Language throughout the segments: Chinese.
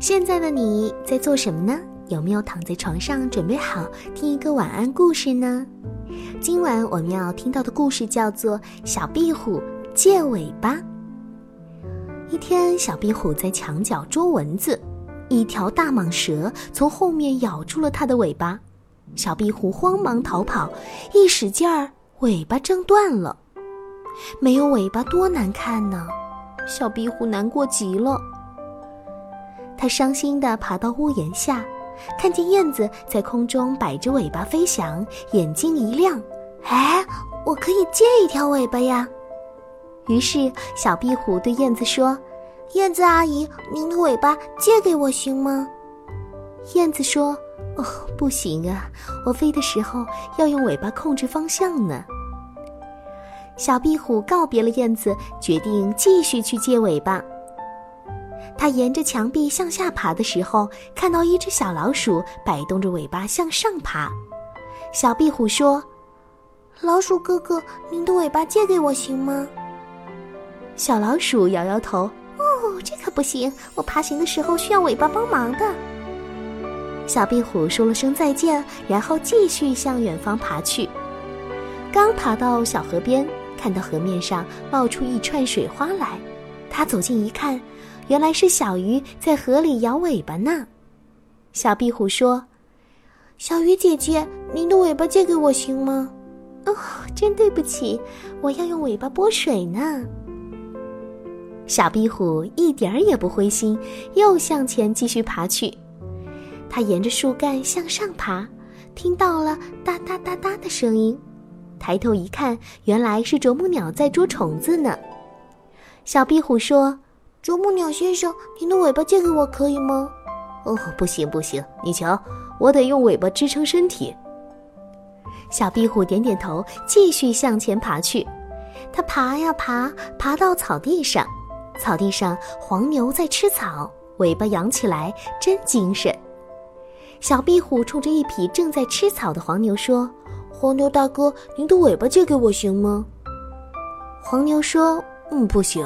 现在的你在做什么呢？有没有躺在床上准备好听一个晚安故事呢？今晚我们要听到的故事叫做《小壁虎借尾巴》。一天，小壁虎在墙角捉蚊子，一条大蟒蛇从后面咬住了它的尾巴，小壁虎慌忙逃跑，一使劲儿，尾巴挣断了。没有尾巴多难看呢，小壁虎难过极了。他伤心地爬到屋檐下，看见燕子在空中摆着尾巴飞翔，眼睛一亮：“哎，我可以借一条尾巴呀！”于是小壁虎对燕子说：“燕子阿姨，您的尾巴借给我行吗？”燕子说：“哦，不行啊，我飞的时候要用尾巴控制方向呢。”小壁虎告别了燕子，决定继续去借尾巴。他沿着墙壁向下爬的时候，看到一只小老鼠摆动着尾巴向上爬。小壁虎说：“老鼠哥哥，您的尾巴借给我行吗？”小老鼠摇摇头：“哦，这可不行，我爬行的时候需要尾巴帮忙的。”小壁虎说了声再见，然后继续向远方爬去。刚爬到小河边，看到河面上冒出一串水花来，他走近一看。原来是小鱼在河里摇尾巴呢。小壁虎说：“小鱼姐姐，您的尾巴借给我行吗？”“哦，真对不起，我要用尾巴拨水呢。”小壁虎一点儿也不灰心，又向前继续爬去。它沿着树干向上爬，听到了哒哒哒哒的声音，抬头一看，原来是啄木鸟在捉虫子呢。小壁虎说。啄木鸟先生，您的尾巴借给我可以吗？哦，不行不行，你瞧，我得用尾巴支撑身体。小壁虎点点头，继续向前爬去。它爬呀爬，爬到草地上，草地上黄牛在吃草，尾巴扬起来真精神。小壁虎冲着一匹正在吃草的黄牛说：“黄牛大哥，您的尾巴借给我行吗？”黄牛说：“嗯，不行。”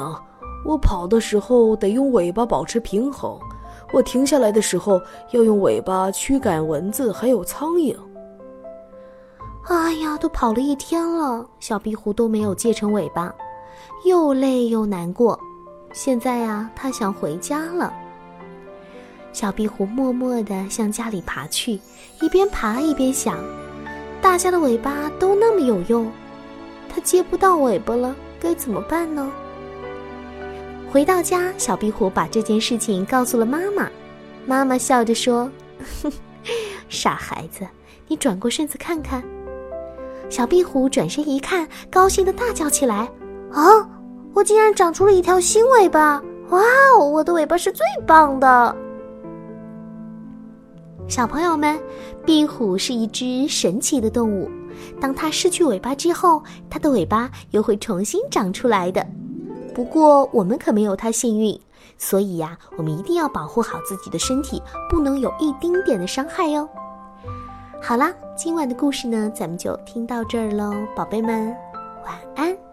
我跑的时候得用尾巴保持平衡，我停下来的时候要用尾巴驱赶蚊子还有苍蝇。哎呀，都跑了一天了，小壁虎都没有借成尾巴，又累又难过。现在呀，它想回家了。小壁虎默默地向家里爬去，一边爬一边想：大家的尾巴都那么有用，它接不到尾巴了，该怎么办呢？回到家，小壁虎把这件事情告诉了妈妈。妈妈笑着说：“ 傻孩子，你转过身子看看。”小壁虎转身一看，高兴的大叫起来：“啊，我竟然长出了一条新尾巴！哇哦，我的尾巴是最棒的！”小朋友们，壁虎是一只神奇的动物。当它失去尾巴之后，它的尾巴又会重新长出来的。不过我们可没有他幸运，所以呀，我们一定要保护好自己的身体，不能有一丁点的伤害哟。好啦，今晚的故事呢，咱们就听到这儿喽，宝贝们，晚安。